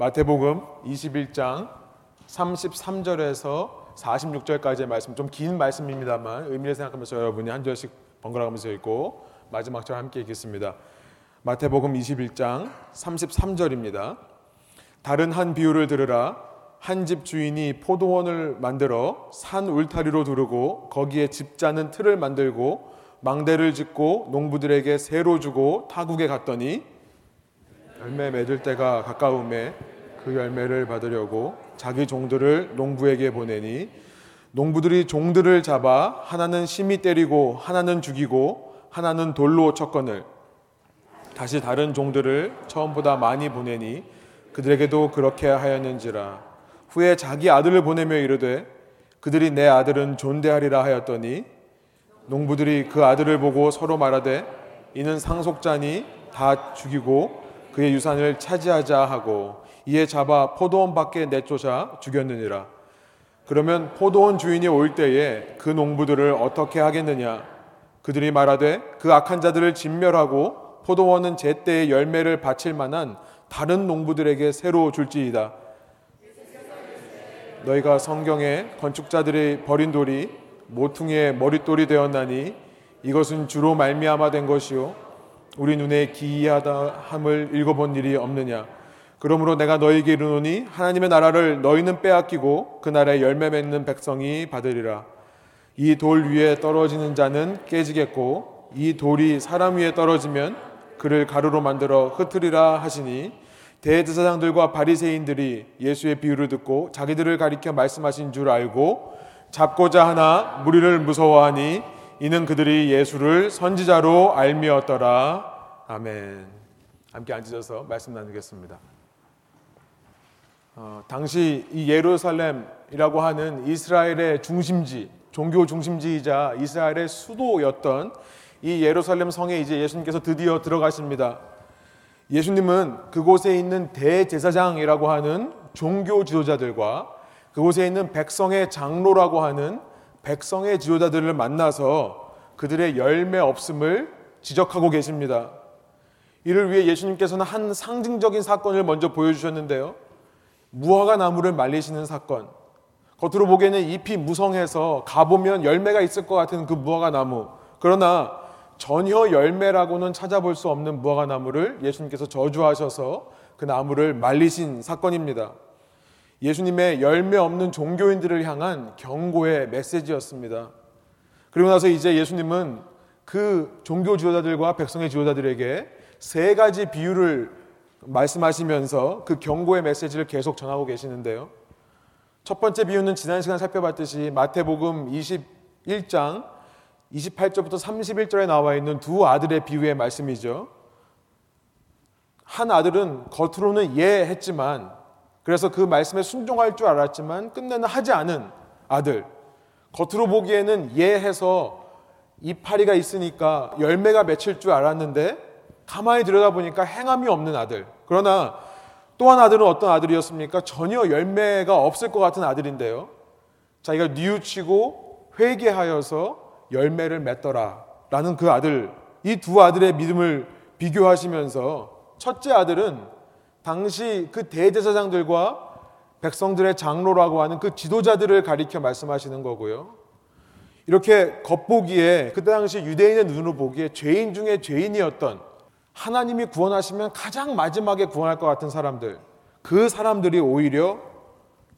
마태복음 21장 33절에서 46절까지의 말씀 좀 긴 말씀입니다만 의미를 생각하면서 여러분이 한 절씩 번갈아 가면서 읽고 마지막 절 함께 읽겠습니다. 마태복음 21장 33절입니다. 다른 한 비유를 들으라 한 집 주인이 포도원을 만들어 산 울타리로 두르고 거기에 집 짜는 틀을 만들고 망대를 짓고 농부들에게 새로 주고 타국에 갔더니 열매 맺을 때가 가까움에 그 열매를 받으려고 자기 종들을 농부에게 보내니 농부들이 종들을 잡아 하나는 심히 때리고 하나는 죽이고 하나는 돌로 쳤거늘. 다시 다른 종들을 처음보다 많이 보내니 그들에게도 그렇게 하였는지라. 후에 자기 아들을 보내며 이르되 그들이 내 아들은 존대하리라 하였더니 농부들이 그 아들을 보고 서로 말하되 이는 상속자니 다 죽이고 그의 유산을 차지하자 하고 이에 잡아 포도원 밖에 내쫓아 죽였느니라. 그러면 포도원 주인이 올 때에 그 농부들을 어떻게 하겠느냐? 그들이 말하되 그 악한 자들을 진멸하고 포도원은 제때에 열매를 바칠 만한 다른 농부들에게 새로 줄지이다. 너희가 성경에 건축자들이 버린 돌이 모퉁이의 머릿돌이 되었나니 이것은 주로 말미암아 된 것이요 우리 눈에 기이하다 함을 읽어본 일이 없느냐? 그러므로 내가 너희에게 이르노니 하나님의 나라를 너희는 빼앗기고 그 나라에 열매 맺는 백성이 받으리라. 이 돌 위에 떨어지는 자는 깨지겠고 이 돌이 사람 위에 떨어지면 그를 가루로 만들어 흩으리라 하시니 대제사장들과 바리새인들이 예수의 비유를 듣고 자기들을 가리켜 말씀하신 줄 알고 잡고자 하나 무리를 무서워하니 이는 그들이 예수를 선지자로 알미었더라. 아멘. 함께 앉으셔서 말씀 나누겠습니다. 어, 당시 이 예루살렘이라고 하는 이스라엘의 중심지, 종교 중심지이자 이스라엘의 수도였던 이 예루살렘 성에 이제 예수님께서 드디어 들어가십니다. 예수님은 그곳에 있는 대제사장이라고 하는 종교 지도자들과 그곳에 있는 백성의 장로라고 하는 백성의 지도자들을 만나서 그들의 열매 없음을 지적하고 계십니다. 이를 위해 예수님께서는 한 상징적인 사건을 먼저 보여주셨는데요. 무화과 나무를 말리시는 사건. 겉으로 보기에는 잎이 무성해서 가보면 열매가 있을 것 같은 그 무화과 나무. 그러나 전혀 열매라고는 찾아볼 수 없는 무화과 나무를 예수님께서 저주하셔서 그 나무를 말리신 사건입니다. 예수님의 열매 없는 종교인들을 향한 경고의 메시지였습니다. 그리고 나서 이제 예수님은 그 종교 지도자들과 백성의 지도자들에게 세 가지 비유를 말씀하시면서 그 경고의 메시지를 계속 전하고 계시는데요. 첫 번째 비유는 지난 시간 살펴봤듯이 마태복음 21장 28절부터 31절에 나와 있는 두 아들의 비유의 말씀이죠. 한 아들은 겉으로는 예 했지만 그래서 그 말씀에 순종할 줄 알았지만 끝내는 하지 않은 아들. 겉으로 보기에는 예해서 이파리가 있으니까 열매가 맺힐 줄 알았는데 가만히 들여다보니까 행함이 없는 아들. 그러나 또한 아들은 어떤 아들이었습니까? 전혀 열매가 없을 것 같은 아들인데요. 자기가 뉘우치고 회개하여서 열매를 맺더라. 라는 그 아들. 이 두 아들의 믿음을 비교하시면서 첫째 아들은 당시 그 대제사장들과 백성들의 장로라고 하는 그 지도자들을 가리켜 말씀하시는 거고요. 이렇게 겉보기에 그때 당시 유대인의 눈으로 보기에 죄인 중에 죄인이었던 하나님이 구원하시면 가장 마지막에 구원할 것 같은 사람들 그 사람들이 오히려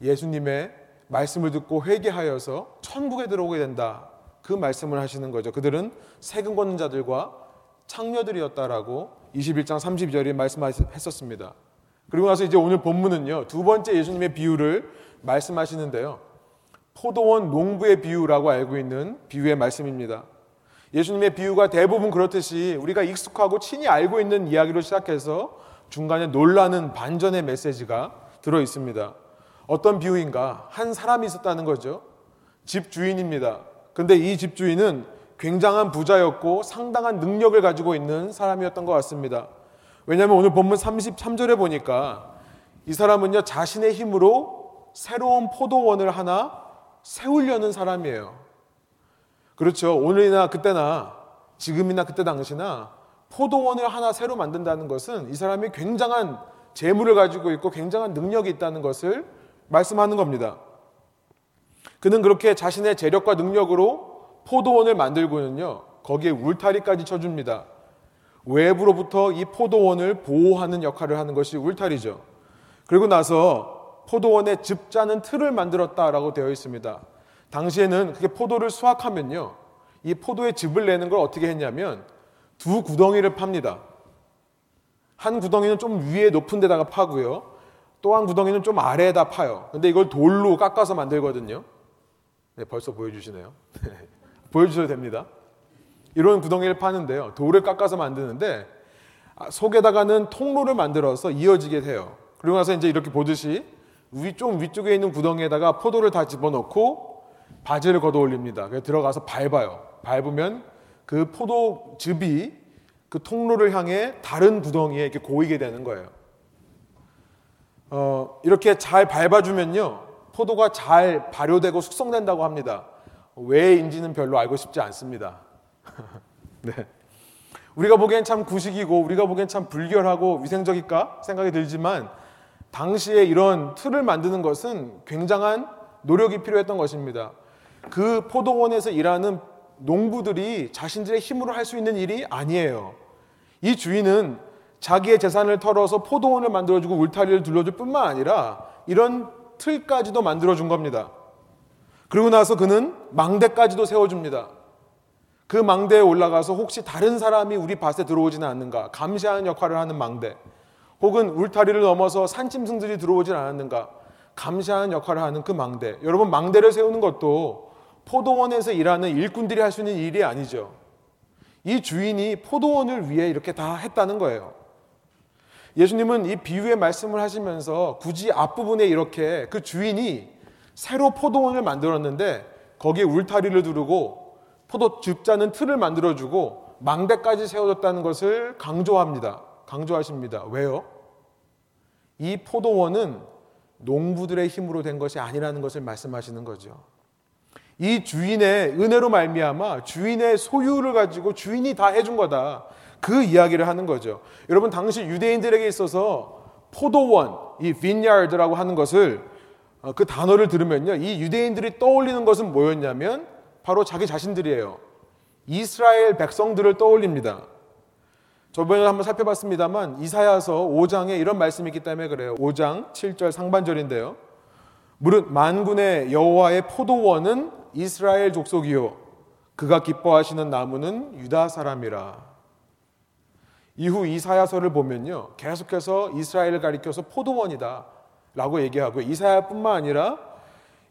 예수님의 말씀을 듣고 회개하여서 천국에 들어오게 된다. 그 말씀을 하시는 거죠. 그들은 세금 걷는 자들과 창녀들이었다라고 21장 32절에 말씀했었습니다. 그리고 나서 이제 오늘 본문은요. 두 번째 예수님의 비유를 말씀하시는데요. 포도원 농부의 비유라고 알고 있는 비유의 말씀입니다. 예수님의 비유가 대부분 그렇듯이 우리가 익숙하고 친히 알고 있는 이야기로 시작해서 중간에 놀라는 반전의 메시지가 들어 있습니다. 어떤 비유인가? 한 사람이 있었다는 거죠. 집 주인입니다. 근데 이 집 주인은 굉장한 부자였고 상당한 능력을 가지고 있는 사람이었던 것 같습니다. 왜냐하면 오늘 본문 33절에 보니까 이 사람은요 자신의 힘으로 새로운 포도원을 하나 세우려는 사람이에요. 그렇죠. 오늘이나 그때나 지금이나 그때 당시나 포도원을 하나 새로 만든다는 것은 이 사람이 굉장한 재물을 가지고 있고 굉장한 능력이 있다는 것을 말씀하는 겁니다. 그는 그렇게 자신의 재력과 능력으로 포도원을 만들고는요, 거기에 울타리까지 쳐줍니다. 외부로부터 이 포도원을 보호하는 역할을 하는 것이 울타리죠. 그리고 나서 포도원에 즙 짜는 틀을 만들었다라고 되어 있습니다. 당시에는 그게 포도를 수확하면요, 이 포도의 즙을 내는 걸 어떻게 했냐면 두 구덩이를 팝니다. 한 구덩이는 좀 위에 높은 데다가 파고요. 또 한 구덩이는 좀 아래에다 파요. 근데 이걸 돌로 깎아서 만들거든요. 네, 벌써 보여주시네요. 보여주셔도 됩니다. 이런 구덩이를 파는데요. 돌을 깎아서 만드는데 아, 속에다가는 통로를 만들어서 이어지게 돼요. 그리고 나서 이제 이렇게 보듯이 위, 좀 위쪽에 있는 구덩이에다가 포도를 다 집어넣고 바지를 걷어 올립니다. 들어가서 밟아요. 밟으면 그 포도 즙이 그 통로를 향해 다른 구덩이에 이렇게 고이게 되는 거예요. 어, 이렇게 잘 밟아주면요. 포도가 잘 발효되고 숙성된다고 합니다. 왜인지는 별로 알고 싶지 않습니다. 네. 우리가 보기엔 참 구식이고 우리가 보기엔 참 불결하고 위생적일까 생각이 들지만 당시에 이런 틀을 만드는 것은 굉장한 노력이 필요했던 것입니다. 그 포도원에서 일하는 농부들이 자신들의 힘으로 할 수 있는 일이 아니에요. 이 주인은 자기의 재산을 털어서 포도원을 만들어주고 울타리를 둘러줄 뿐만 아니라 이런 틀까지도 만들어준 겁니다. 그리고 나서 그는 망대까지도 세워줍니다. 그 망대에 올라가서 혹시 다른 사람이 우리 밭에 들어오지는 않는가 감시하는 역할을 하는 망대 혹은 울타리를 넘어서 산짐승들이 들어오진 않았는가 감시하는 역할을 하는 그 망대 여러분 망대를 세우는 것도 포도원에서 일하는 일꾼들이 할 수 있는 일이 아니죠. 이 주인이 포도원을 위해 이렇게 다 했다는 거예요. 예수님은 이 비유의 말씀을 하시면서 굳이 앞부분에 이렇게 그 주인이 새로 포도원을 만들었는데 거기에 울타리를 두르고 포도 줍자는 틀을 만들어주고 망대까지 세워졌다는 것을 강조합니다. 강조하십니다. 왜요? 이 포도원은 농부들의 힘으로 된 것이 아니라는 것을 말씀하시는 거죠. 이 주인의 은혜로 말미암아 주인의 소유를 가지고 주인이 다 해준 거다. 그 이야기를 하는 거죠. 여러분 당시 유대인들에게 있어서 포도원, 이 vineyard라고 하는 것을 어, 그 단어를 들으면요, 이 유대인들이 떠올리는 것은 뭐였냐면 바로 자기 자신들이에요. 이스라엘 백성들을 떠올립니다. 저번에 한번 살펴봤습니다만 이사야서 5장에 이런 말씀이 있기 때문에 그래요. 5장 7절 상반절인데요. 무릇 만군의 여호와의 포도원은 이스라엘 족속이요 그가 기뻐하시는 나무는 유다 사람이라. 이후 이사야서를 보면요. 계속해서 이스라엘을 가리켜서 포도원이다. 라고 얘기하고 이사야뿐만 아니라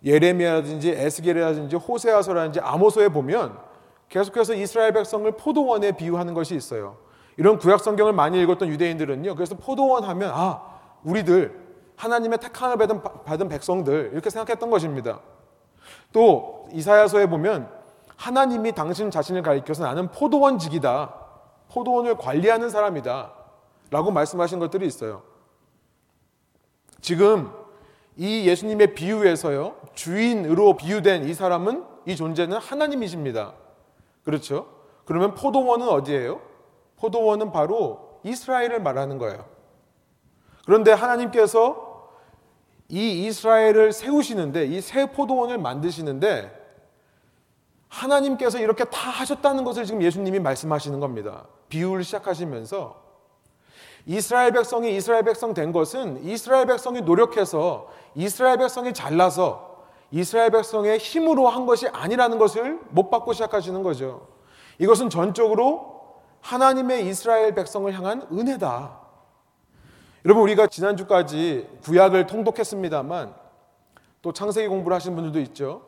예레미야라든지 에스겔이라든지 호세아서라든지 아모서에 보면 계속해서 이스라엘 백성을 포도원에 비유하는 것이 있어요. 이런 구약 성경을 많이 읽었던 유대인들은요. 그래서 포도원 하면 아, 우리들 하나님의 택함을 받은, 받은 백성들 이렇게 생각했던 것입니다. 또 이사야서에 보면 하나님이 당신 자신을 가리켜서 나는 포도원직이다. 포도원을 관리하는 사람이다. 라고 말씀하신 것들이 있어요. 지금 이 예수님의 비유에서요, 주인으로 비유된 이 사람은, 이 존재는 하나님이십니다. 그렇죠? 그러면 포도원은 어디예요? 포도원은 바로 이스라엘을 말하는 거예요. 그런데 하나님께서 이 이스라엘을 세우시는데, 이 새 포도원을 만드시는데, 하나님께서 이렇게 다 하셨다는 것을 지금 예수님이 말씀하시는 겁니다. 비유를 시작하시면서 이스라엘 백성이 이스라엘 백성 된 것은 이스라엘 백성이 노력해서 이스라엘 백성이 잘나서 이스라엘 백성의 힘으로 한 것이 아니라는 것을 못 받고 시작하시는 거죠. 이것은 전적으로 하나님의 이스라엘 백성을 향한 은혜다. 여러분 우리가 지난주까지 구약을 통독했습니다만 또 창세기 공부를 하신 분들도 있죠.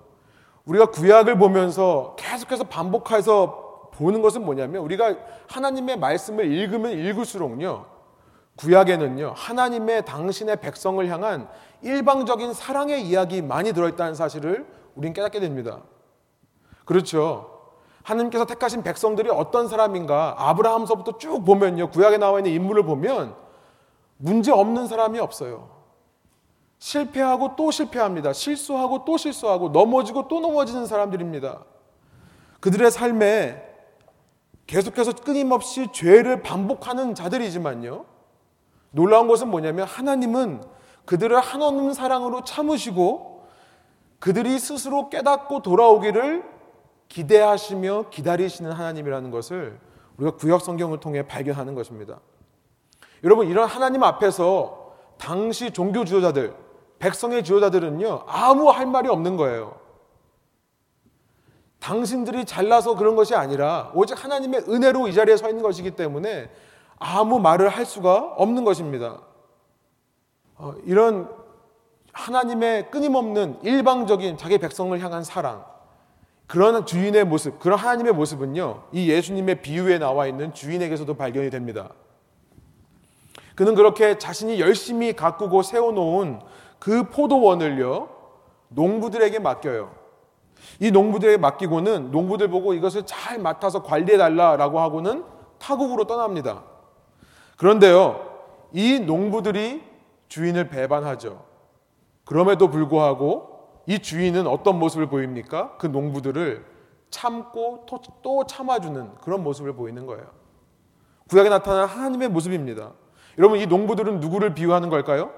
우리가 구약을 보면서 계속해서 반복해서 보는 것은 뭐냐면 우리가 하나님의 말씀을 읽으면 읽을수록요. 구약에는요. 하나님의 당신의 백성을 향한 일방적인 사랑의 이야기 많이 들어있다는 사실을 우리는 깨닫게 됩니다. 그렇죠. 하나님께서 택하신 백성들이 어떤 사람인가 아브라함서부터 쭉 보면요. 구약에 나와 있는 인물을 보면 문제 없는 사람이 없어요. 실패하고 또 실패합니다. 실수하고 또 실수하고 넘어지고 또 넘어지는 사람들입니다. 그들의 삶에 계속해서 끊임없이 죄를 반복하는 자들이지만요. 놀라운 것은 뭐냐면 하나님은 그들을 한없는 사랑으로 참으시고 그들이 스스로 깨닫고 돌아오기를 기대하시며 기다리시는 하나님이라는 것을 우리가 구약 성경을 통해 발견하는 것입니다. 여러분 이런 하나님 앞에서 당시 종교 지도자들, 백성의 지도자들은요 아무 할 말이 없는 거예요. 당신들이 잘나서 그런 것이 아니라 오직 하나님의 은혜로 이 자리에 서 있는 것이기 때문에 아무 말을 할 수가 없는 것입니다. 어, 이런 하나님의 끊임없는 일방적인 자기 백성을 향한 사랑, 그런 주인의 모습, 그런 하나님의 모습은요, 이 예수님의 비유에 나와 있는 주인에게서도 발견이 됩니다. 그는 그렇게 자신이 열심히 가꾸고 세워놓은 그 포도원을요, 농부들에게 맡겨요. 이 농부들에게 맡기고는 농부들 보고 이것을 잘 맡아서 관리해달라라고 하고는 타국으로 떠납니다. 그런데요, 이 농부들이 주인을 배반하죠. 그럼에도 불구하고 이 주인은 어떤 모습을 보입니까? 그 농부들을 참고 또, 또 참아주는 그런 모습을 보이는 거예요. 구약에 나타난 하나님의 모습입니다. 여러분, 이 농부들은 누구를 비유하는 걸까요?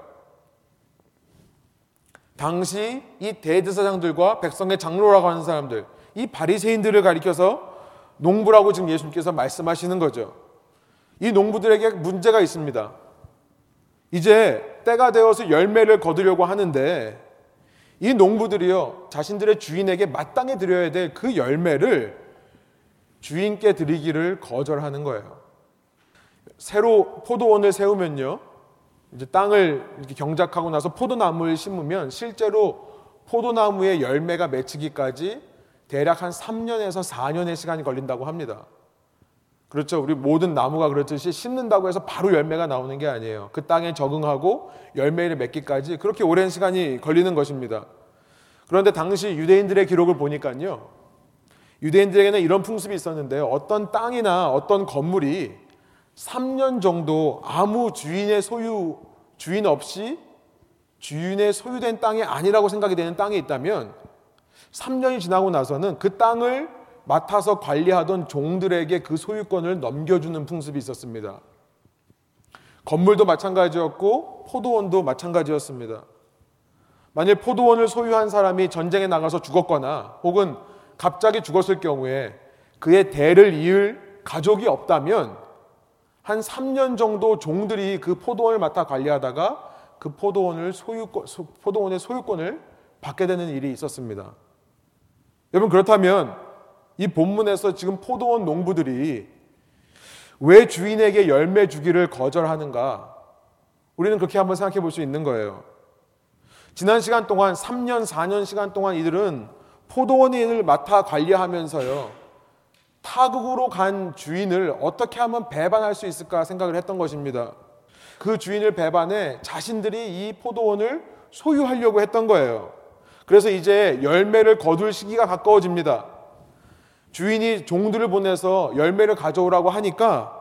당시 이 대제사장들과 백성의 장로라고 하는 사람들, 이 바리새인들을 가리켜서 농부라고 지금 예수님께서 말씀하시는 거죠. 이 농부들에게 문제가 있습니다. 이제 때가 되어서 열매를 거두려고 하는데 이 농부들이요 자신들의 주인에게 마땅히 드려야 될 그 열매를 주인께 드리기를 거절하는 거예요. 새로 포도원을 세우면요 이제 땅을 이렇게 경작하고 나서 포도나무를 심으면 실제로 포도나무의 열매가 맺히기까지 대략 한 3년에서 4년의 시간이 걸린다고 합니다. 그렇죠. 우리 모든 나무가 그렇듯이 심는다고 해서 바로 열매가 나오는 게 아니에요. 그 땅에 적응하고 열매를 맺기까지 그렇게 오랜 시간이 걸리는 것입니다. 그런데 당시 유대인들의 기록을 보니까요. 유대인들에게는 이런 풍습이 있었는데요. 어떤 땅이나 어떤 건물이 3년 정도 아무 주인의 소유, 주인 없이 주인의 소유된 땅이 아니라고 생각이 되는 땅이 있다면 3년이 지나고 나서는 그 땅을 맡아서 관리하던 종들에게 그 소유권을 넘겨주는 풍습이 있었습니다. 건물도 마찬가지였고 포도원도 마찬가지였습니다. 만일 포도원을 소유한 사람이 전쟁에 나가서 죽었거나 혹은 갑자기 죽었을 경우에 그의 대를 이을 가족이 없다면 한 3년 정도 종들이 그 포도원을 맡아 관리하다가 그 포도원을 소유권, 포도원의 소유권을 받게 되는 일이 있었습니다. 여러분 그렇다면 이 본문에서 지금 포도원 농부들이 왜 주인에게 열매 주기를 거절하는가? 우리는 그렇게 한번 생각해 볼 수 있는 거예요. 지난 시간 동안 3년, 4년 시간 동안 이들은 포도원인을 맡아 관리하면서요. 타국으로 간 주인을 어떻게 하면 배반할 수 있을까 생각을 했던 것입니다. 그 주인을 배반해 자신들이 이 포도원을 소유하려고 했던 거예요. 그래서 이제 열매를 거둘 시기가 가까워집니다. 주인이 종들을 보내서 열매를 가져오라고 하니까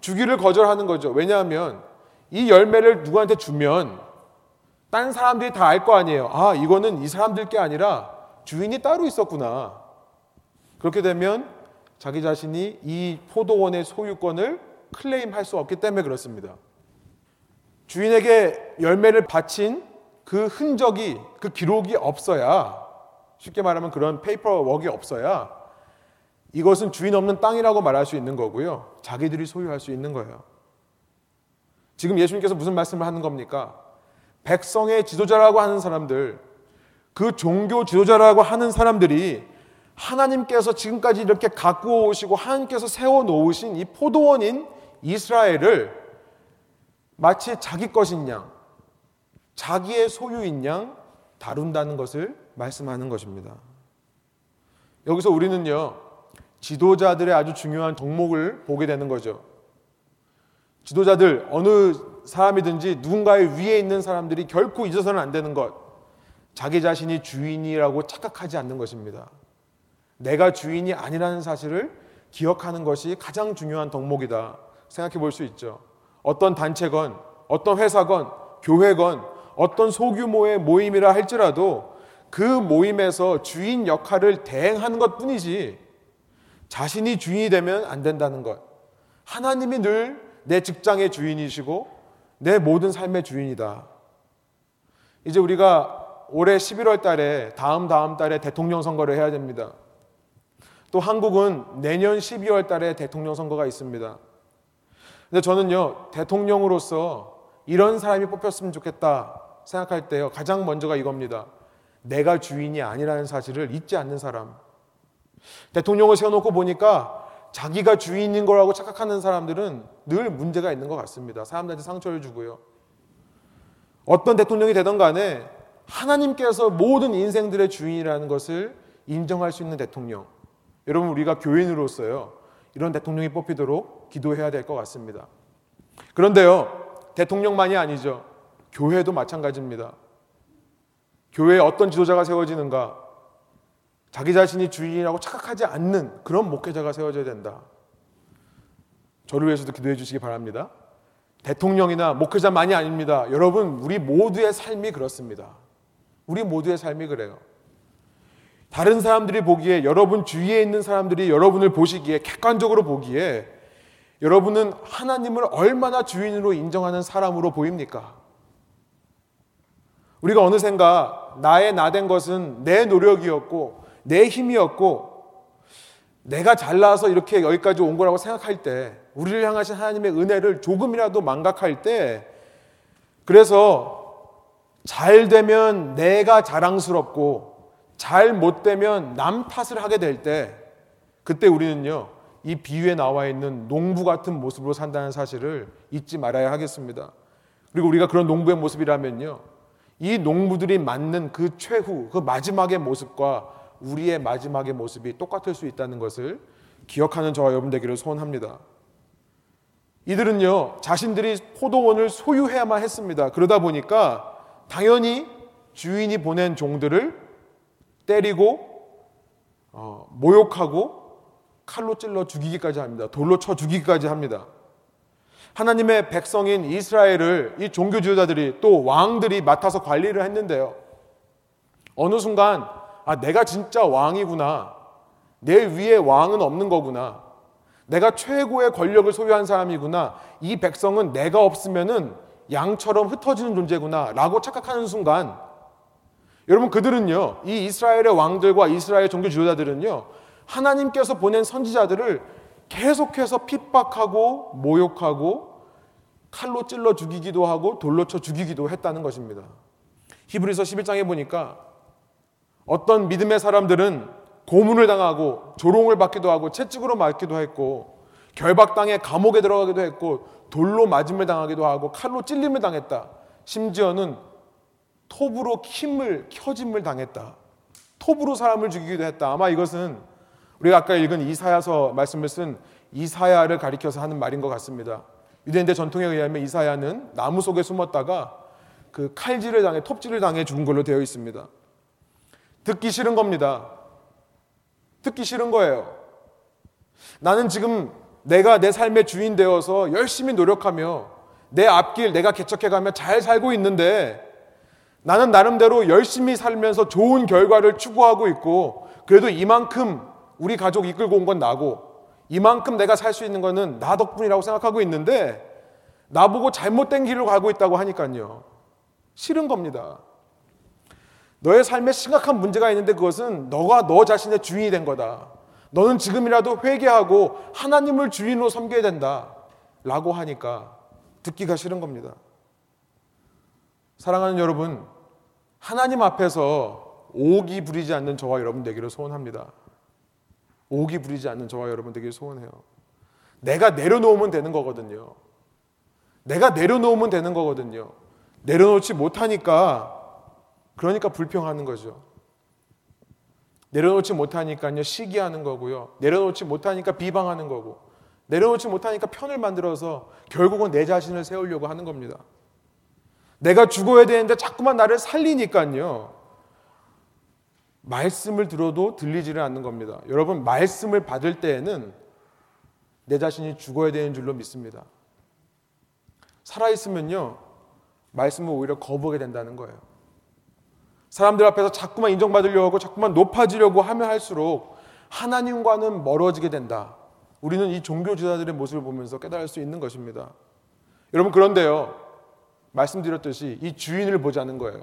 주기를 거절하는 거죠. 왜냐하면 이 열매를 누구한테 주면 딴 사람들이 다 알 거 아니에요. 아, 이거는 이 사람들 게 아니라 주인이 따로 있었구나. 그렇게 되면 자기 자신이 이 포도원의 소유권을 클레임할 수 없기 때문에 그렇습니다. 주인에게 열매를 바친 그 흔적이 그 기록이 없어야 쉽게 말하면 그런 페이퍼워크가 없어야 이것은 주인 없는 땅이라고 말할 수 있는 거고요. 자기들이 소유할 수 있는 거예요. 지금 예수님께서 무슨 말씀을 하는 겁니까? 백성의 지도자라고 하는 사람들, 그 종교 지도자라고 하는 사람들이 하나님께서 지금까지 이렇게 갖고 오시고 하나님께서 세워 놓으신 이 포도원인 이스라엘을 마치 자기 것인 양, 자기의 소유인 양 다룬다는 것을 말씀하는 것입니다. 여기서 우리는요, 지도자들의 아주 중요한 덕목을 보게 되는 거죠. 지도자들, 어느 사람이든지 누군가의 위에 있는 사람들이 결코 잊어서는 안 되는 것, 자기 자신이 주인이라고 착각하지 않는 것입니다. 내가 주인이 아니라는 사실을 기억하는 것이 가장 중요한 덕목이다 생각해 볼 수 있죠. 어떤 단체건, 어떤 회사건, 교회건, 어떤 소규모의 모임이라 할지라도 그 모임에서 주인 역할을 대행하는 것 뿐이지 자신이 주인이 되면 안 된다는 것. 하나님이 늘 내 직장의 주인이시고 내 모든 삶의 주인이다. 이제 우리가 올해 11월 달에 다음 다음 달에 대통령 선거를 해야 됩니다. 또 한국은 내년 12월 달에 대통령 선거가 있습니다. 근데 저는요, 대통령으로서 이런 사람이 뽑혔으면 좋겠다 생각할 때요, 가장 먼저가 이겁니다. 내가 주인이 아니라는 사실을 잊지 않는 사람. 대통령을 세워놓고 보니까 자기가 주인인 거라고 착각하는 사람들은 늘 문제가 있는 것 같습니다. 사람들한테 상처를 주고요. 어떤 대통령이 되던 간에 하나님께서 모든 인생들의 주인이라는 것을 인정할 수 있는 대통령. 여러분, 우리가 교인으로서요, 이런 대통령이 뽑히도록 기도해야 될 것 같습니다. 그런데요, 대통령만이 아니죠. 교회도 마찬가지입니다. 교회에 어떤 지도자가 세워지는가? 자기 자신이 주인이라고 착각하지 않는 그런 목회자가 세워져야 된다. 저를 위해서도 기도해 주시기 바랍니다. 대통령이나 목회자만이 아닙니다. 여러분, 우리 모두의 삶이 그렇습니다. 우리 모두의 삶이 그래요. 다른 사람들이 보기에 여러분 주위에 있는 사람들이 여러분을 보시기에 객관적으로 보기에 여러분은 하나님을 얼마나 주인으로 인정하는 사람으로 보입니까? 우리가 어느샌가 나의 나 된 것은 내 노력이었고 내 힘이었고 내가 잘나서 이렇게 여기까지 온 거라고 생각할 때 우리를 향하신 하나님의 은혜를 조금이라도 망각할 때 그래서 잘 되면 내가 자랑스럽고 잘 못 되면 남 탓을 하게 될 때 그때 우리는요 이 비유에 나와 있는 농부 같은 모습으로 산다는 사실을 잊지 말아야 하겠습니다. 그리고 우리가 그런 농부의 모습이라면요 이 농부들이 맞는 그 최후 그 마지막의 모습과 우리의 마지막의 모습이 똑같을 수 있다는 것을 기억하는 저와 여러분 되기를 소원합니다. 이들은요, 자신들이 포도원을 소유해야만 했습니다. 그러다 보니까 당연히 주인이 보낸 종들을 때리고, 어, 모욕하고, 칼로 찔러 죽이기까지 합니다. 돌로 쳐 죽이기까지 합니다. 하나님의 백성인 이스라엘을 이 종교 지도자들이 또 왕들이 맡아서 관리를 했는데요. 어느 순간 아, 내가 진짜 왕이구나. 내 위에 왕은 없는 거구나. 내가 최고의 권력을 소유한 사람이구나. 이 백성은 내가 없으면은 양처럼 흩어지는 존재구나. 라고 착각하는 순간, 여러분, 그들은요, 이 이스라엘의 왕들과 이스라엘 종교 지도자들은요, 하나님께서 보낸 선지자들을 계속해서 핍박하고 모욕하고 칼로 찔러 죽이기도 하고 돌로 쳐 죽이기도 했다는 것입니다. 히브리서 11장에 보니까 어떤 믿음의 사람들은 고문을 당하고 조롱을 받기도 하고 채찍으로 맞기도 했고 결박당해 감옥에 들어가기도 했고 돌로 맞음을 당하기도 하고 칼로 찔림을 당했다. 심지어는 톱으로 킴을 켜짐을 당했다. 톱으로 사람을 죽이기도 했다. 아마 이것은 우리가 아까 읽은 이사야서 말씀을 쓴 이사야를 가리켜서 하는 말인 것 같습니다. 유대인대 전통에 의하면 이사야는 나무 속에 숨었다가 그 칼질을 당해 톱질을 당해 죽은 걸로 되어 있습니다. 듣기 싫은 겁니다. 듣기 싫은 거예요. 나는 지금 내가 내 삶의 주인 되어서 열심히 노력하며 내 앞길 내가 개척해가며 잘 살고 있는데 나는 나름대로 열심히 살면서 좋은 결과를 추구하고 있고 그래도 이만큼 우리 가족 이끌고 온 건 나고 이만큼 내가 살 수 있는 거는 나 덕분이라고 생각하고 있는데 나보고 잘못된 길로 가고 있다고 하니까요. 싫은 겁니다. 너의 삶에 심각한 문제가 있는데 그것은 너가 너 자신의 주인이 된 거다. 너는 지금이라도 회개하고 하나님을 주인으로 섬겨야 된다. 라고 하니까 듣기가 싫은 겁니다. 사랑하는 여러분, 하나님 앞에서 오기 부리지 않는 저와 여러분 되기를 소원합니다. 오기 부리지 않는 저와 여러분 되기를 소원해요. 내가 내려놓으면 되는 거거든요. 내가 내려놓으면 되는 거거든요. 내려놓지 못하니까 그러니까 불평하는 거죠. 내려놓지 못하니까요, 시기하는 거고요. 내려놓지 못하니까 비방하는 거고. 내려놓지 못하니까 편을 만들어서 결국은 내 자신을 세우려고 하는 겁니다. 내가 죽어야 되는데 자꾸만 나를 살리니까요. 말씀을 들어도 들리지를 않는 겁니다. 여러분, 말씀을 받을 때에는 내 자신이 죽어야 되는 줄로 믿습니다. 살아있으면요, 말씀을 오히려 거부하게 된다는 거예요. 사람들 앞에서 자꾸만 인정받으려고 하고 자꾸만 높아지려고 하면 할수록 하나님과는 멀어지게 된다. 우리는 이 종교 지도자들의 모습을 보면서 깨달을 수 있는 것입니다. 여러분 그런데요. 말씀드렸듯이 이 주인을 보자는 거예요.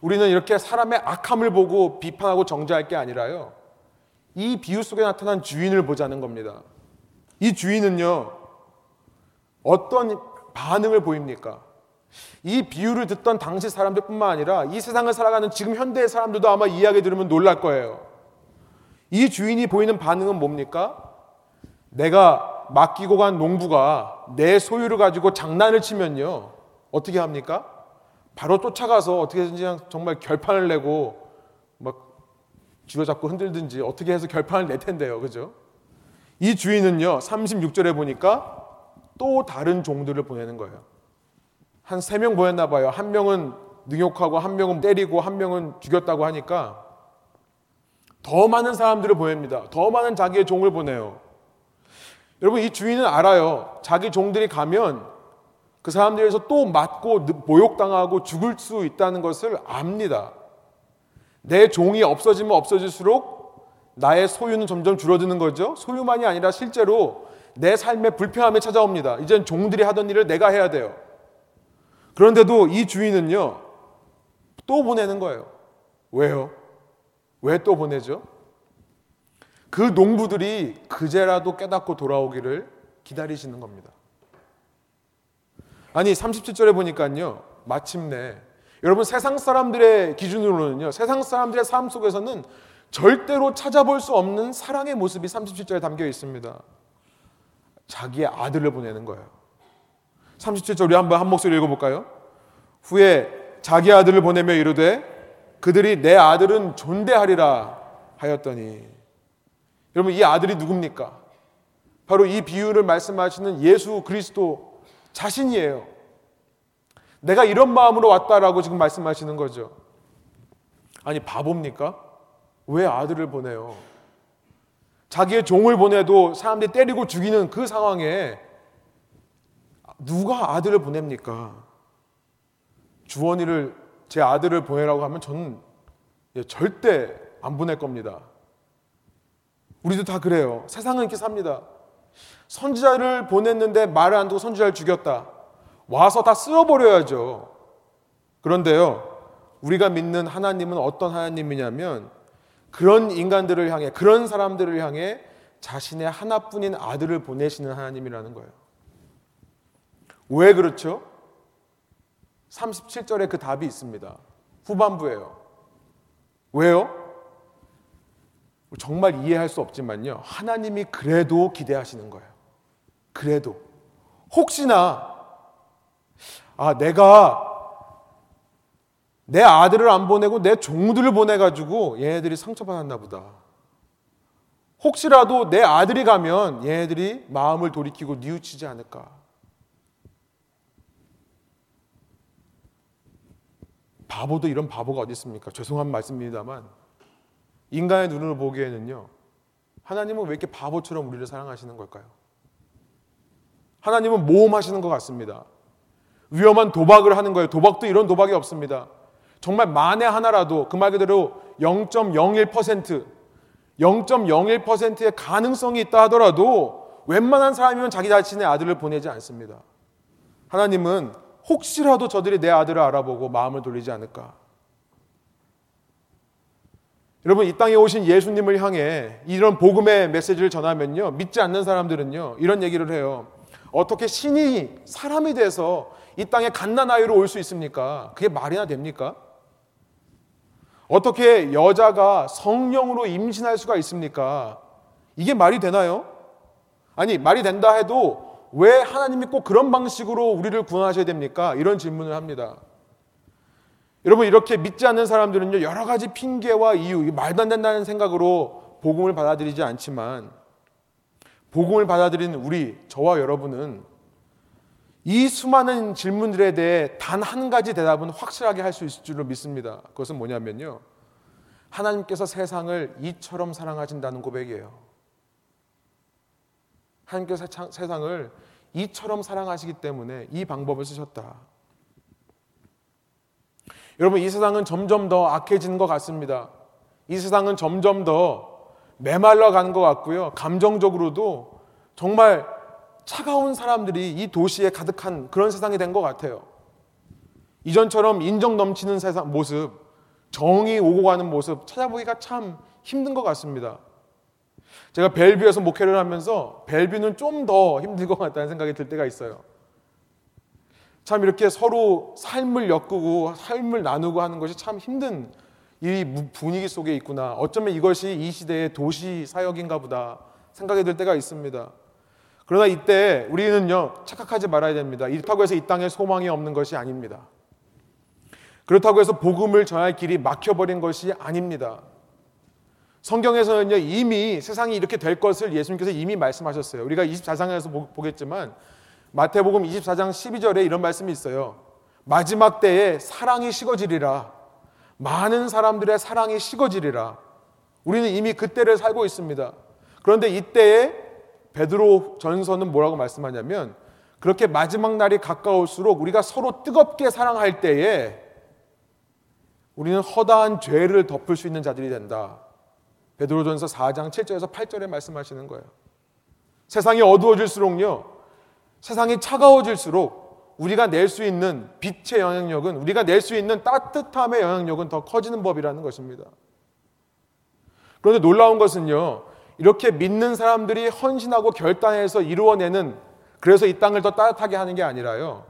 우리는 이렇게 사람의 악함을 보고 비판하고 정죄할 게 아니라요. 이 비유 속에 나타난 주인을 보자는 겁니다. 이 주인은요, 어떤 반응을 보입니까? 이 비유를 듣던 당시 사람들뿐만 아니라 이 세상을 살아가는 지금 현대의 사람들도 아마 이야기 들으면 놀랄 거예요. 이 주인이 보이는 반응은 뭡니까? 내가 맡기고 간 농부가 내 소유를 가지고 장난을 치면요. 어떻게 합니까? 바로 쫓아가서 어떻게든지 정말 결판을 내고 막 쥐어잡고 흔들든지 어떻게 해서 결판을 낼 텐데요. 그죠? 이 주인은요. 36절에 보니까 또 다른 종들을 보내는 거예요. 한 세명 보냈나 봐요. 한 명은 능욕하고 한 명은 때리고 한 명은 죽였다고 하니까 더 많은 사람들을 보냅니다. 더 많은 자기의 종을 보내요. 여러분 이 주인은 알아요. 자기 종들이 가면 그 사람들에서 또 맞고 모욕당하고 죽을 수 있다는 것을 압니다. 내 종이 없어지면 없어질수록 나의 소유는 점점 줄어드는 거죠. 소유만이 아니라 실제로 내 삶에 불평함이 찾아옵니다. 이젠 종들이 하던 일을 내가 해야 돼요. 그런데도 이 주인은요, 또 보내는 거예요. 왜요? 왜 또 보내죠? 그 농부들이 그제라도 깨닫고 돌아오기를 기다리시는 겁니다. 아니 37절에 보니까요. 마침내 여러분 세상 사람들의 기준으로는요. 세상 사람들의 삶 속에서는 절대로 찾아볼 수 없는 사랑의 모습이 37절에 담겨 있습니다. 자기의 아들을 보내는 거예요. 37절 우리 한번 한 목소리 읽어볼까요? 후에 자기 아들을 보내며 이르되 그들이 내 아들은 존대하리라 하였더니 여러분 이 아들이 누굽니까? 바로 이 비유를 말씀하시는 예수 그리스도 자신이에요. 내가 이런 마음으로 왔다라고 지금 말씀하시는 거죠. 아니 바보입니까? 왜 아들을 보내요? 자기의 종을 보내도 사람들이 때리고 죽이는 그 상황에 누가 아들을 보냅니까? 주원이를 제 아들을 보내라고 하면 저는 절대 안 보낼 겁니다. 우리도 다 그래요. 세상은 이렇게 삽니다. 선지자를 보냈는데 말을 안 듣고 선지자를 죽였다. 와서 다 쓸어버려야죠. 그런데요, 우리가 믿는 하나님은 어떤 하나님이냐면 그런 인간들을 향해, 그런 사람들을 향해 자신의 하나뿐인 아들을 보내시는 하나님이라는 거예요. 왜 그렇죠? 37절에 그 답이 있습니다. 후반부예요. 왜요? 정말 이해할 수 없지만요. 하나님이 그래도 기대하시는 거예요. 그래도. 혹시나, 아, 내가 내 아들을 안 보내고 내 종들을 보내가지고 얘네들이 상처받았나 보다. 혹시라도 내 아들이 가면 얘네들이 마음을 돌이키고 뉘우치지 않을까. 바보도 이런 바보가 어디 있습니까? 죄송한 말씀입니다만 인간의 눈으로 보기에는요. 하나님은 왜 이렇게 바보처럼 우리를 사랑하시는 걸까요? 하나님은 모험하시는 것 같습니다. 위험한 도박을 하는 거예요. 도박도 이런 도박이 없습니다. 정말 만에 하나라도 그 말 그대로 0.01% 0.01%의 가능성이 있다 하더라도 웬만한 사람이면 자기 자신의 아들을 보내지 않습니다. 하나님은 혹시라도 저들이 내 아들을 알아보고 마음을 돌리지 않을까. 여러분 이 땅에 오신 예수님을 향해 이런 복음의 메시지를 전하면요 믿지 않는 사람들은요 이런 얘기를 해요 어떻게 신이 사람이 돼서 이 땅에 갓난아이로 올 수 있습니까? 그게 말이나 됩니까? 어떻게 여자가 성령으로 임신할 수가 있습니까? 이게 말이 되나요? 아니 말이 된다 해도 왜 하나님이 꼭 그런 방식으로 우리를 구원하셔야 됩니까? 이런 질문을 합니다. 여러분 이렇게 믿지 않는 사람들은요 여러 가지 핑계와 이유 말도 안 된다는 생각으로 복음을 받아들이지 않지만 복음을 받아들인 우리 저와 여러분은 이 수많은 질문들에 대해 단 한 가지 대답은 확실하게 할 수 있을 줄로 믿습니다. 그것은 뭐냐면요. 하나님께서 세상을 이처럼 사랑하신다는 고백이에요. 하나님께서 세상을 이처럼 사랑하시기 때문에 이 방법을 쓰셨다. 여러분, 이 세상은 점점 더 악해지는 것 같습니다. 이 세상은 점점 더 메말라 가는 것 같고요. 감정적으로도 정말 차가운 사람들이 이 도시에 가득한 그런 세상이 된 것 같아요. 이전처럼 인정 넘치는 세상 모습, 정이 오고 가는 모습 찾아보기가 참 힘든 것 같습니다. 제가 벨뷰에서 목회를 하면서 벨뷰는 좀 더 힘들 것 같다는 생각이 들 때가 있어요. 참 이렇게 서로 삶을 엮고 삶을 나누고 하는 것이 참 힘든 이 분위기 속에 있구나. 어쩌면 이것이 이 시대의 도시 사역인가 보다 생각이 들 때가 있습니다. 그러나 이때 우리는요, 착각하지 말아야 됩니다. 이렇다고 해서 이 땅에 소망이 없는 것이 아닙니다. 그렇다고 해서 복음을 전할 길이 막혀버린 것이 아닙니다. 성경에서는요, 이미 세상이 이렇게 될 것을 예수님께서 이미 말씀하셨어요. 우리가 24장에서 보겠지만, 마태복음 24장 12절에 이런 말씀이 있어요. 마지막 때에 사랑이 식어지리라. 많은 사람들의 사랑이 식어지리라. 우리는 이미 그때를 살고 있습니다. 그런데 이때에 베드로 전서는 뭐라고 말씀하냐면 그렇게 마지막 날이 가까울수록 우리가 서로 뜨겁게 사랑할 때에 우리는 허다한 죄를 덮을 수 있는 자들이 된다. 베드로전서 4장 7절에서 8절에 말씀하시는 거예요. 세상이 어두워질수록요. 세상이 차가워질수록 우리가 낼 수 있는 빛의 영향력은 우리가 낼 수 있는 따뜻함의 영향력은 더 커지는 법이라는 것입니다. 그런데 놀라운 것은요. 이렇게 믿는 사람들이 헌신하고 결단해서 이루어내는 그래서 이 땅을 더 따뜻하게 하는 게 아니라요.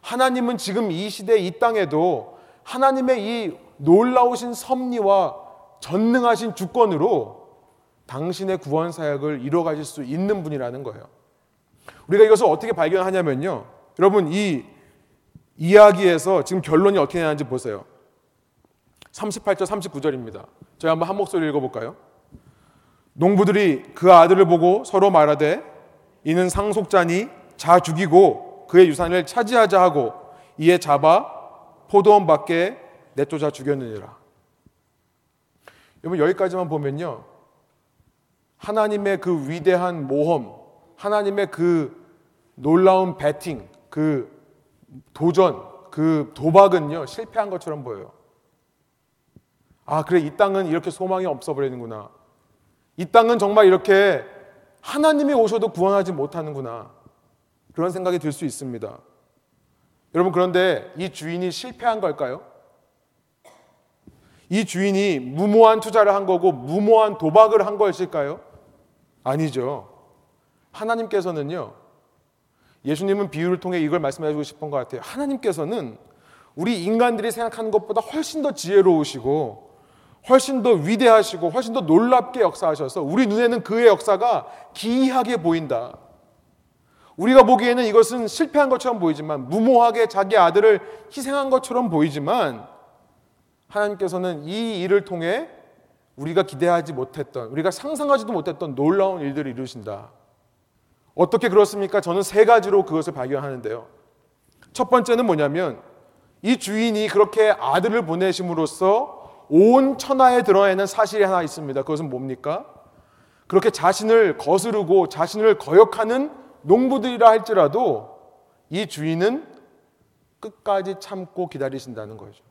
하나님은 지금 이 시대 이 땅에도 하나님의 이 놀라우신 섭리와 전능하신 주권으로 당신의 구원 사역을 이루어가실 수 있는 분이라는 거예요. 우리가 이것을 어떻게 발견하냐면요. 여러분 이 이야기에서 지금 결론이 어떻게 나는지 보세요. 38절 39절입니다. 저희 한번 한 목소리 읽어 볼까요? 농부들이 그 아들을 보고 서로 말하되 이는 상속자니 자 죽이고 그의 유산을 차지하자 하고 이에 잡아 포도원 밖에 내쫓아 죽였느니라. 여러분 여기까지만 보면요. 하나님의 그 위대한 모험, 하나님의 그 놀라운 배팅, 그 도전, 그 도박은요, 실패한 것처럼 보여요. 아, 그래, 이 땅은 이렇게 소망이 없어 버리는구나. 이 땅은 정말 이렇게 하나님이 오셔도 구원하지 못하는구나. 그런 생각이 들 수 있습니다. 여러분, 그런데 이 주인이 실패한 걸까요? 이 주인이 무모한 투자를 한 거고 무모한 도박을 한 것일까요? 아니죠. 하나님께서는요, 예수님은 비유를 통해 이걸 말씀해 주고 싶은 것 같아요. 하나님께서는 우리 인간들이 생각하는 것보다 훨씬 더 지혜로우시고 훨씬 더 위대하시고 훨씬 더 놀랍게 역사하셔서 우리 눈에는 그의 역사가 기이하게 보인다. 우리가 보기에는 이것은 실패한 것처럼 보이지만 무모하게 자기 아들을 희생한 것처럼 보이지만 하나님께서는 이 일을 통해 우리가 기대하지 못했던 우리가 상상하지도 못했던 놀라운 일들을 이루신다. 어떻게 그렇습니까? 저는 세 가지로 그것을 발견하는데요. 첫 번째는 뭐냐면 이 주인이 그렇게 아들을 보내심으로써 온 천하에 드러내는 사실이 하나 있습니다. 그것은 뭡니까? 그렇게 자신을 거스르고 자신을 거역하는 농부들이라 할지라도 이 주인은 끝까지 참고 기다리신다는 거죠.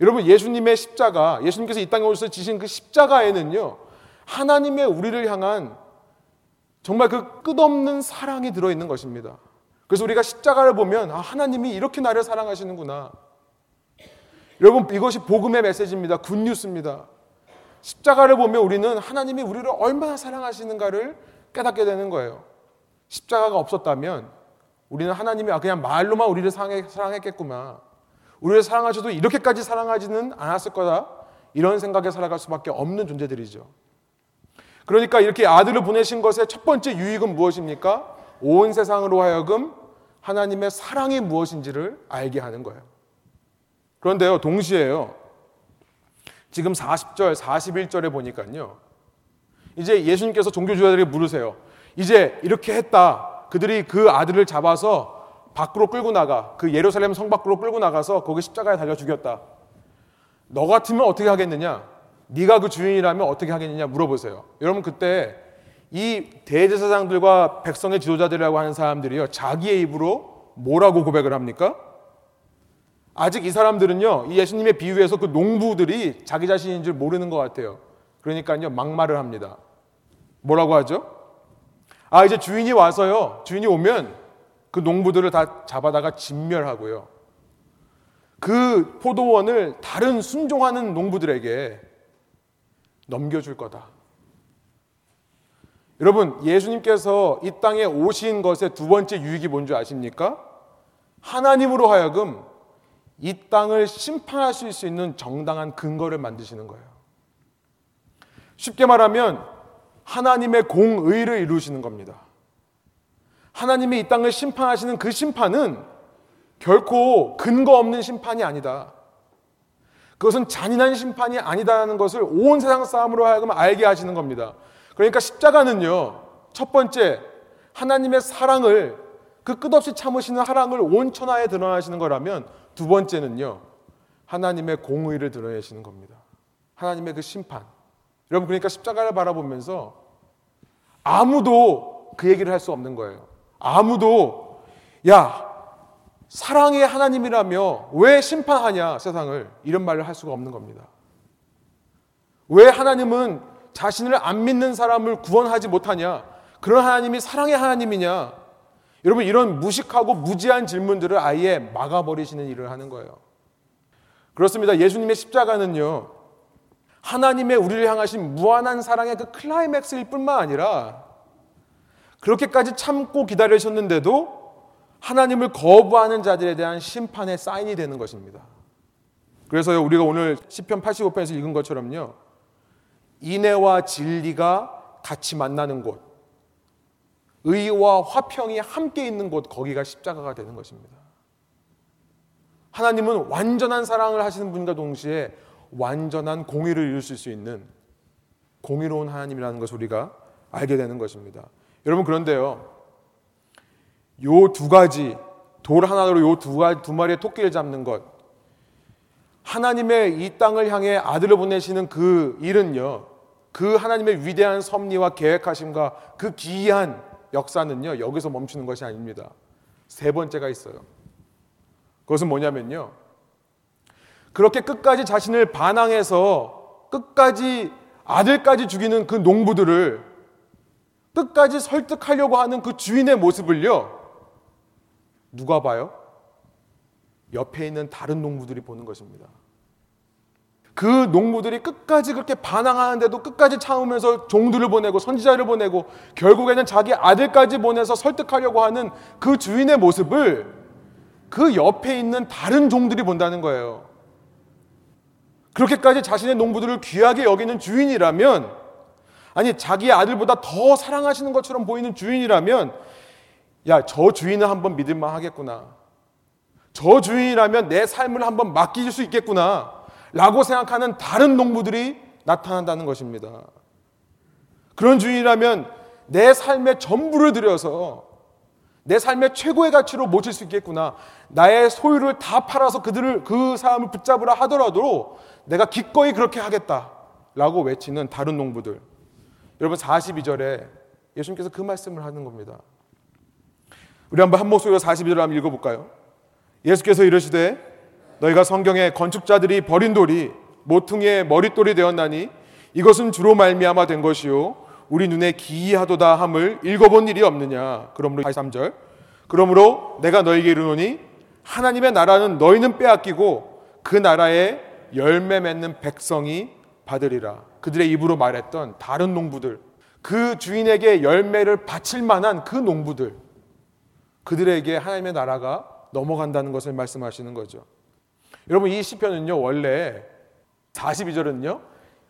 여러분 예수님의 십자가, 예수님께서 이 땅에 오셔서 지신 그 십자가에는요. 하나님의 우리를 향한 정말 그 끝없는 사랑이 들어 있는 것입니다. 그래서 우리가 십자가를 보면 아, 하나님이 이렇게 나를 사랑하시는구나. 여러분 이것이 복음의 메시지입니다. 굿뉴스입니다. 십자가를 보면 우리는 하나님이 우리를 얼마나 사랑하시는가를 깨닫게 되는 거예요. 십자가가 없었다면 우리는 하나님이 아, 그냥 말로만 우리를 사랑했겠구만. 우리를 사랑하셔도 이렇게까지 사랑하지는 않았을 거다. 이런 생각에 살아갈 수밖에 없는 존재들이죠. 그러니까 이렇게 아들을 보내신 것의 첫 번째 유익은 무엇입니까? 온 세상으로 하여금 하나님의 사랑이 무엇인지를 알게 하는 거예요. 그런데요, 동시에요. 지금 40절, 41절에 보니까요. 이제 예수님께서 종교주의자들에게 물으세요. 이제 이렇게 했다. 그들이 그 아들을 잡아서 밖으로 끌고 나가. 그 예루살렘 성 밖으로 끌고 나가서 거기 십자가에 달려 죽였다. 너 같으면 어떻게 하겠느냐? 네가 그 주인이라면 어떻게 하겠느냐 물어보세요. 여러분 그때 이 대제사장들과 백성의 지도자들이라고 하는 사람들이요 자기의 입으로 뭐라고 고백을 합니까? 아직 이 사람들은요 이 예수님의 비유에서 그 농부들이 자기 자신인 줄 모르는 것 같아요. 그러니까요 막말을 합니다. 뭐라고 하죠? 아 이제 주인이 와서요 주인이 오면 그 농부들을 다 잡아다가 진멸하고요. 그 포도원을 다른 순종하는 농부들에게 넘겨줄 거다. 여러분, 예수님께서 이 땅에 오신 것의 두 번째 유익이 뭔지 아십니까? 하나님으로 하여금 이 땅을 심판하실 수 있는 정당한 근거를 만드시는 거예요. 쉽게 말하면 하나님의 공의를 이루시는 겁니다. 하나님이 이 땅을 심판하시는 그 심판은 결코 근거 없는 심판이 아니다. 그것은 잔인한 심판이 아니다라는 것을 온 세상 사람으로 하여금 알게 하시는 겁니다. 그러니까 십자가는요, 첫 번째, 하나님의 사랑을, 그 끝없이 참으시는 사랑을 온 천하에 드러나시는 거라면, 두 번째는요, 하나님의 공의를 드러내시는 겁니다. 하나님의 그 심판. 여러분, 그러니까 십자가를 바라보면서 아무도 그 얘기를 할 수 없는 거예요. 아무도, 야, 사랑의 하나님이라며 왜 심판하냐, 세상을. 이런 말을 할 수가 없는 겁니다. 왜 하나님은 자신을 안 믿는 사람을 구원하지 못하냐? 그런 하나님이 사랑의 하나님이냐? 여러분, 이런 무식하고 무지한 질문들을 아예 막아버리시는 일을 하는 거예요. 그렇습니다. 예수님의 십자가는요, 하나님의 우리를 향하신 무한한 사랑의 그 클라이맥스일 뿐만 아니라 그렇게까지 참고 기다리셨는데도 하나님을 거부하는 자들에 대한 심판의 사인이 되는 것입니다. 그래서 우리가 오늘 10편 85편에서 읽은 것처럼요. 인애와 진리가 같이 만나는 곳, 의와 화평이 함께 있는 곳, 거기가 십자가가 되는 것입니다. 하나님은 완전한 사랑을 하시는 분과 동시에 완전한 공의를 이루실 수 있는 공의로운 하나님이라는 것을 우리가 알게 되는 것입니다. 여러분 그런데요. 요 두 가지 돌 하나로 요두 두 마리의 토끼를 잡는 것 하나님의 이 땅을 향해 아들을 보내시는 그 일은요. 그 하나님의 위대한 섭리와 계획하심과 그 기이한 역사는요. 여기서 멈추는 것이 아닙니다. 세 번째가 있어요. 그것은 뭐냐면요. 그렇게 끝까지 자신을 반항해서 끝까지 아들까지 죽이는 그 농부들을 끝까지 설득하려고 하는 그 주인의 모습을요. 누가 봐요? 옆에 있는 다른 농부들이 보는 것입니다. 그 농부들이 끝까지 그렇게 반항하는데도 끝까지 참으면서 종들을 보내고 선지자를 보내고 결국에는 자기 아들까지 보내서 설득하려고 하는 그 주인의 모습을 그 옆에 있는 다른 종들이 본다는 거예요. 그렇게까지 자신의 농부들을 귀하게 여기는 주인이라면 아니 자기 아들보다 더 사랑하시는 것처럼 보이는 주인이라면 야 저 주인은 한번 믿을만 하겠구나. 저 주인이라면 내 삶을 한번 맡길 수 있겠구나. 라고 생각하는 다른 농부들이 나타난다는 것입니다. 그런 주인이라면 내 삶의 전부를 들여서 내 삶의 최고의 가치로 모실 수 있겠구나. 나의 소유를 다 팔아서 그들을 그 사람을 붙잡으라 하더라도 내가 기꺼이 그렇게 하겠다. 라고 외치는 다른 농부들. 여러분 42절에 예수님께서 그 말씀을 하는 겁니다. 우리 한번 한 목소리로 42절 한번 읽어볼까요? 예수께서 이르시되 너희가 성경에 건축자들이 버린 돌이 모퉁이의 머릿돌이 되었나니 이것은 주로 말미암아 된 것이요 우리 눈에 기이하도다 함을 읽어본 일이 없느냐. 그러므로 43절 그러므로 내가 너에게 이르노니 하나님의 나라는 너희는 빼앗기고 그 나라에 열매 맺는 백성이 받으리라. 그들의 입으로 말했던 다른 농부들, 그 주인에게 열매를 바칠 만한 그 농부들, 그들에게 하나님의 나라가 넘어간다는 것을 말씀하시는 거죠. 여러분 이 시편은요 원래 42절은요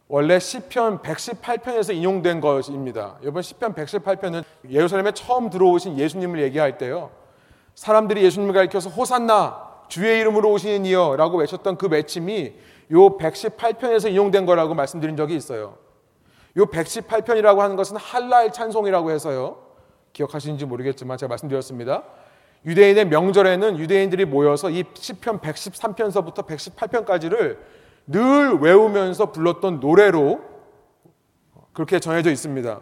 원래 시편 118편에서 인용된 것입니다. 이번 시편 118편은 예루살렘에 처음 들어오신 예수님을 얘기할 때요. 사람들이 예수님을 가리켜서 호산나 주의 이름으로 오시는 이여라고 외쳤던 그 외침이 요 118편에서 인용된 거라고 말씀드린 적이 있어요. 요 118편이라고 하는 것은 할랄 찬송이라고 해서요. 기억하시는지 모르겠지만 제가 말씀드렸습니다. 유대인의 명절에는 유대인들이 모여서 이 시편 113편서부터 118편까지를 늘 외우면서 불렀던 노래로 그렇게 전해져 있습니다.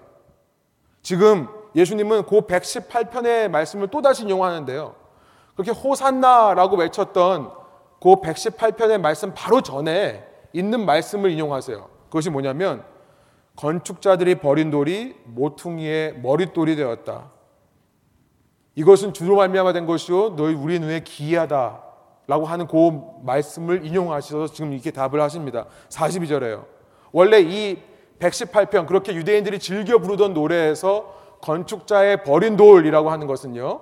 지금 예수님은 그 118편의 말씀을 또다시 인용하는데요. 그렇게 호산나라고 외쳤던 그 118편의 말씀 바로 전에 있는 말씀을 인용하세요. 그것이 뭐냐면 건축자들이 버린 돌이 모퉁이의 머릿돌이 되었다. 이것은 주로 말미암아 된 것이요 너희 우리 눈에 기이하다라고 하는 그 말씀을 인용하셔서 지금 이렇게 답을 하십니다. 42절에요. 원래 이 118편 그렇게 유대인들이 즐겨 부르던 노래에서 건축자의 버린 돌이라고 하는 것은요.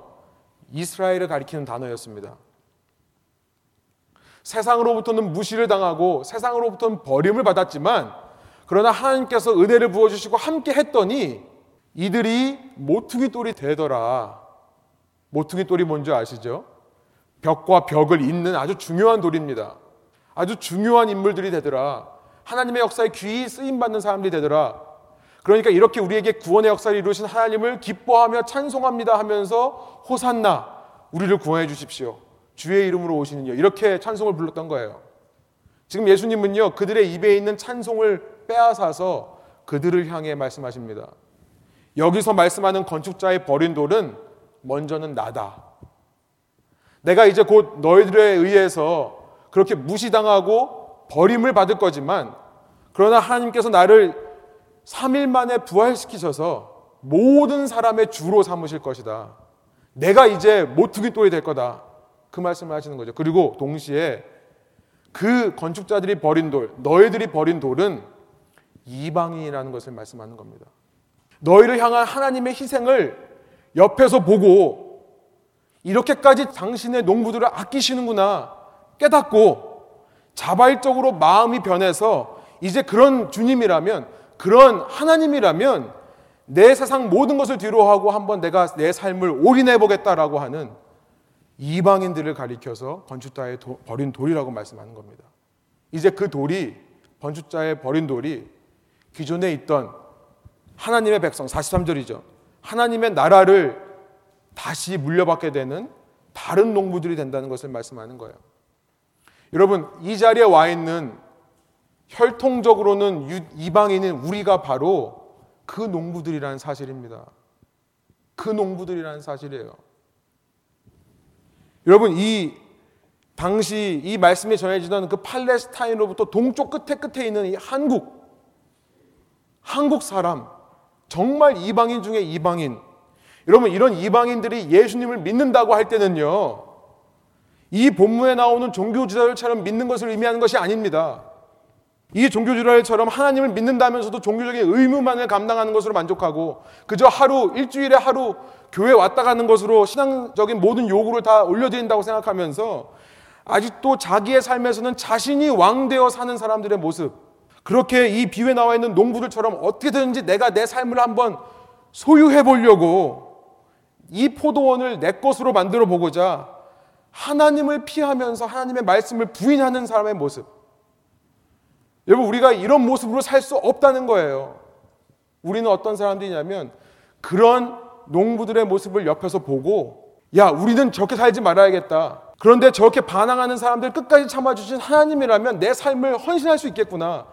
이스라엘을 가리키는 단어였습니다. 세상으로부터는 무시를 당하고 세상으로부터는 버림을 받았지만 그러나 하나님께서 은혜를 부어주시고 함께 했더니 이들이 모퉁이 돌이 되더라. 모퉁이 돌이 뭔지 아시죠? 벽과 벽을 잇는 아주 중요한 돌입니다. 아주 중요한 인물들이 되더라. 하나님의 역사에 귀히 쓰임 받는 사람들이 되더라. 그러니까 이렇게 우리에게 구원의 역사를 이루신 하나님을 기뻐하며 찬송합니다 하면서 호산나 우리를 구원해 주십시오. 주의 이름으로 오시는요. 이렇게 찬송을 불렀던 거예요. 지금 예수님은요. 그들의 입에 있는 찬송을 빼앗아서 그들을 향해 말씀하십니다. 여기서 말씀하는 건축자의 버린 돌은 먼저는 나다. 내가 이제 곧 너희들에 의해서 그렇게 무시당하고 버림을 받을 거지만 그러나 하나님께서 나를 3일 만에 부활시키셔서 모든 사람의 주로 삼으실 것이다. 내가 이제 모퉁이 돌이 될 거다. 그 말씀을 하시는 거죠. 그리고 동시에 그 건축자들이 버린 돌, 너희들이 버린 돌은 이방인이라는 것을 말씀하는 겁니다. 너희를 향한 하나님의 희생을 옆에서 보고 이렇게까지 당신의 농부들을 아끼시는구나 깨닫고 자발적으로 마음이 변해서 이제 그런 주님이라면 그런 하나님이라면 내 세상 모든 것을 뒤로하고 한번 내가 내 삶을 올인해 보겠다라고 하는 이방인들을 가리켜서 번축자의 도, 버린 돌이라고 말씀하는 겁니다. 이제 그 돌이 번축자의 버린 돌이 기존에 있던 하나님의 백성 43절이죠. 하나님의 나라를 다시 물려받게 되는 다른 농부들이 된다는 것을 말씀하는 거예요. 여러분, 이 자리에 와 있는 혈통적으로는 이방인인 우리가 바로 그 농부들이라는 사실입니다. 그 농부들이라는 사실이에요. 여러분, 이 당시 이 말씀이 전해지던 그 팔레스타인으로부터 동쪽 끝에 끝에 있는 이 한국, 한국 사람, 정말 이방인 중에 이방인. 여러분, 이런 이방인들이 예수님을 믿는다고 할 때는요, 이 본문에 나오는 종교 지도자들처럼 믿는 것을 의미하는 것이 아닙니다. 이 종교주랄처럼 하나님을 믿는다면서도 종교적인 의무만을 감당하는 것으로 만족하고 그저 하루 일주일에 하루 교회 왔다 가는 것으로 신앙적인 모든 요구를 다 올려드린다고 생각하면서 아직도 자기의 삶에서는 자신이 왕되어 사는 사람들의 모습 그렇게 이 비유에 나와 있는 농부들처럼 어떻게든지 내가 내 삶을 한번 소유해 보려고 이 포도원을 내 것으로 만들어 보고자 하나님을 피하면서 하나님의 말씀을 부인하는 사람의 모습 여러분, 우리가 이런 모습으로 살 수 없다는 거예요. 우리는 어떤 사람들이냐면 그런 농부들의 모습을 옆에서 보고 야, 우리는 저렇게 살지 말아야겠다. 그런데 저렇게 반항하는 사람들 끝까지 참아주신 하나님이라면 내 삶을 헌신할 수 있겠구나.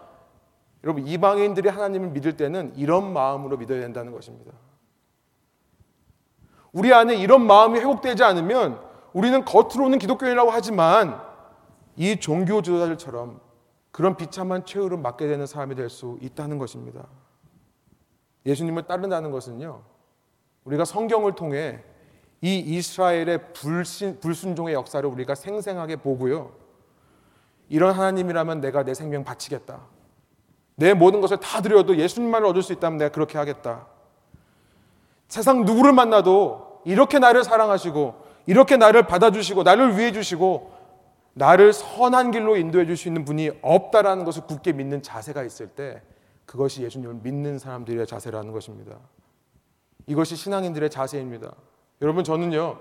여러분, 이방인들이 하나님을 믿을 때는 이런 마음으로 믿어야 된다는 것입니다. 우리 안에 이런 마음이 회복되지 않으면 우리는 겉으로는 기독교인이라고 하지만 이 종교 지도자들처럼 그런 비참한 최후를 맞게 되는 사람이 될 수 있다는 것입니다. 예수님을 따른다는 것은요, 우리가 성경을 통해 이 이스라엘의 불신, 불순종의 역사를 우리가 생생하게 보고요. 이런 하나님이라면 내가 내 생명 바치겠다. 내 모든 것을 다 드려도 예수님만을 얻을 수 있다면 내가 그렇게 하겠다. 세상 누구를 만나도 이렇게 나를 사랑하시고, 이렇게 나를 받아주시고, 나를 위해 주시고, 나를 선한 길로 인도해 줄 수 있는 분이 없다라는 것을 굳게 믿는 자세가 있을 때 그것이 예수님을 믿는 사람들의 자세라는 것입니다. 이것이 신앙인들의 자세입니다. 여러분 저는요.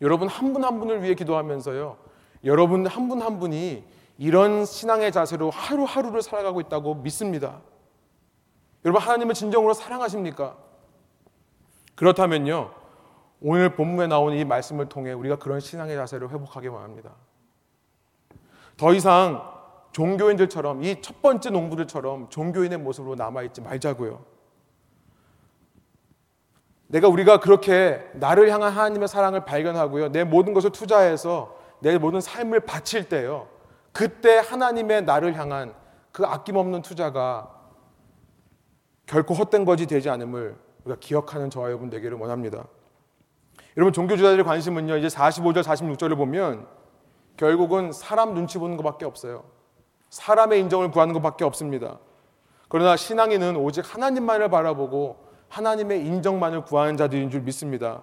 여러분 한 분한 한 분을 위해 기도하면서요. 여러분 한 분한 한 분이 이런 신앙의 자세로 하루하루를 살아가고 있다고 믿습니다. 여러분 하나님을 진정으로 사랑하십니까? 그렇다면요. 오늘 본문에 나온 이 말씀을 통해 우리가 그런 신앙의 자세를 회복하기 원합니다. 더 이상 종교인들처럼 이 첫 번째 농부들처럼 종교인의 모습으로 남아있지 말자고요. 내가 우리가 그렇게 나를 향한 하나님의 사랑을 발견하고요. 내 모든 것을 투자해서 내 모든 삶을 바칠 때요. 그때 하나님의 나를 향한 그 아낌없는 투자가 결코 헛된 것이 되지 않음을 우리가 기억하는 저와 여러분 되기를 원합니다. 여러분 종교주자들의 관심은요. 이제 45절 46절을 보면 결국은 사람 눈치 보는 것밖에 없어요. 사람의 인정을 구하는 것밖에 없습니다. 그러나 신앙인은 오직 하나님만을 바라보고 하나님의 인정만을 구하는 자들인 줄 믿습니다.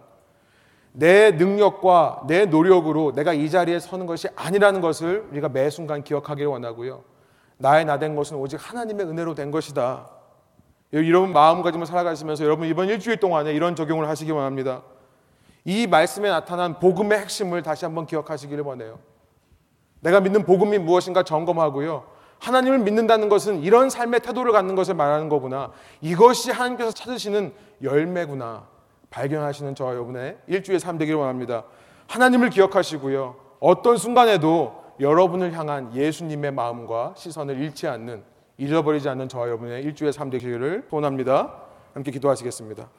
내 능력과 내 노력으로 내가 이 자리에 서는 것이 아니라는 것을 우리가 매 순간 기억하기를 원하고요. 나의 나 된 것은 오직 하나님의 은혜로 된 것이다. 이런 마음가짐을 살아가시면서 여러분 이번 일주일 동안에 이런 적용을 하시기 원합니다. 이 말씀에 나타난 복음의 핵심을 다시 한번 기억하시기를 원해요. 내가 믿는 복음이 무엇인가 점검하고요. 하나님을 믿는다는 것은 이런 삶의 태도를 갖는 것을 말하는 거구나. 이것이 하나님께서 찾으시는 열매구나. 발견하시는 저와 여러분의 일주의 삶 되기를 원합니다. 하나님을 기억하시고요. 어떤 순간에도 여러분을 향한 예수님의 마음과 시선을 잃지 않는 잊어버리지 않는 저와 여러분의 일주의 삶 되기를 소원합니다. 함께 기도하시겠습니다.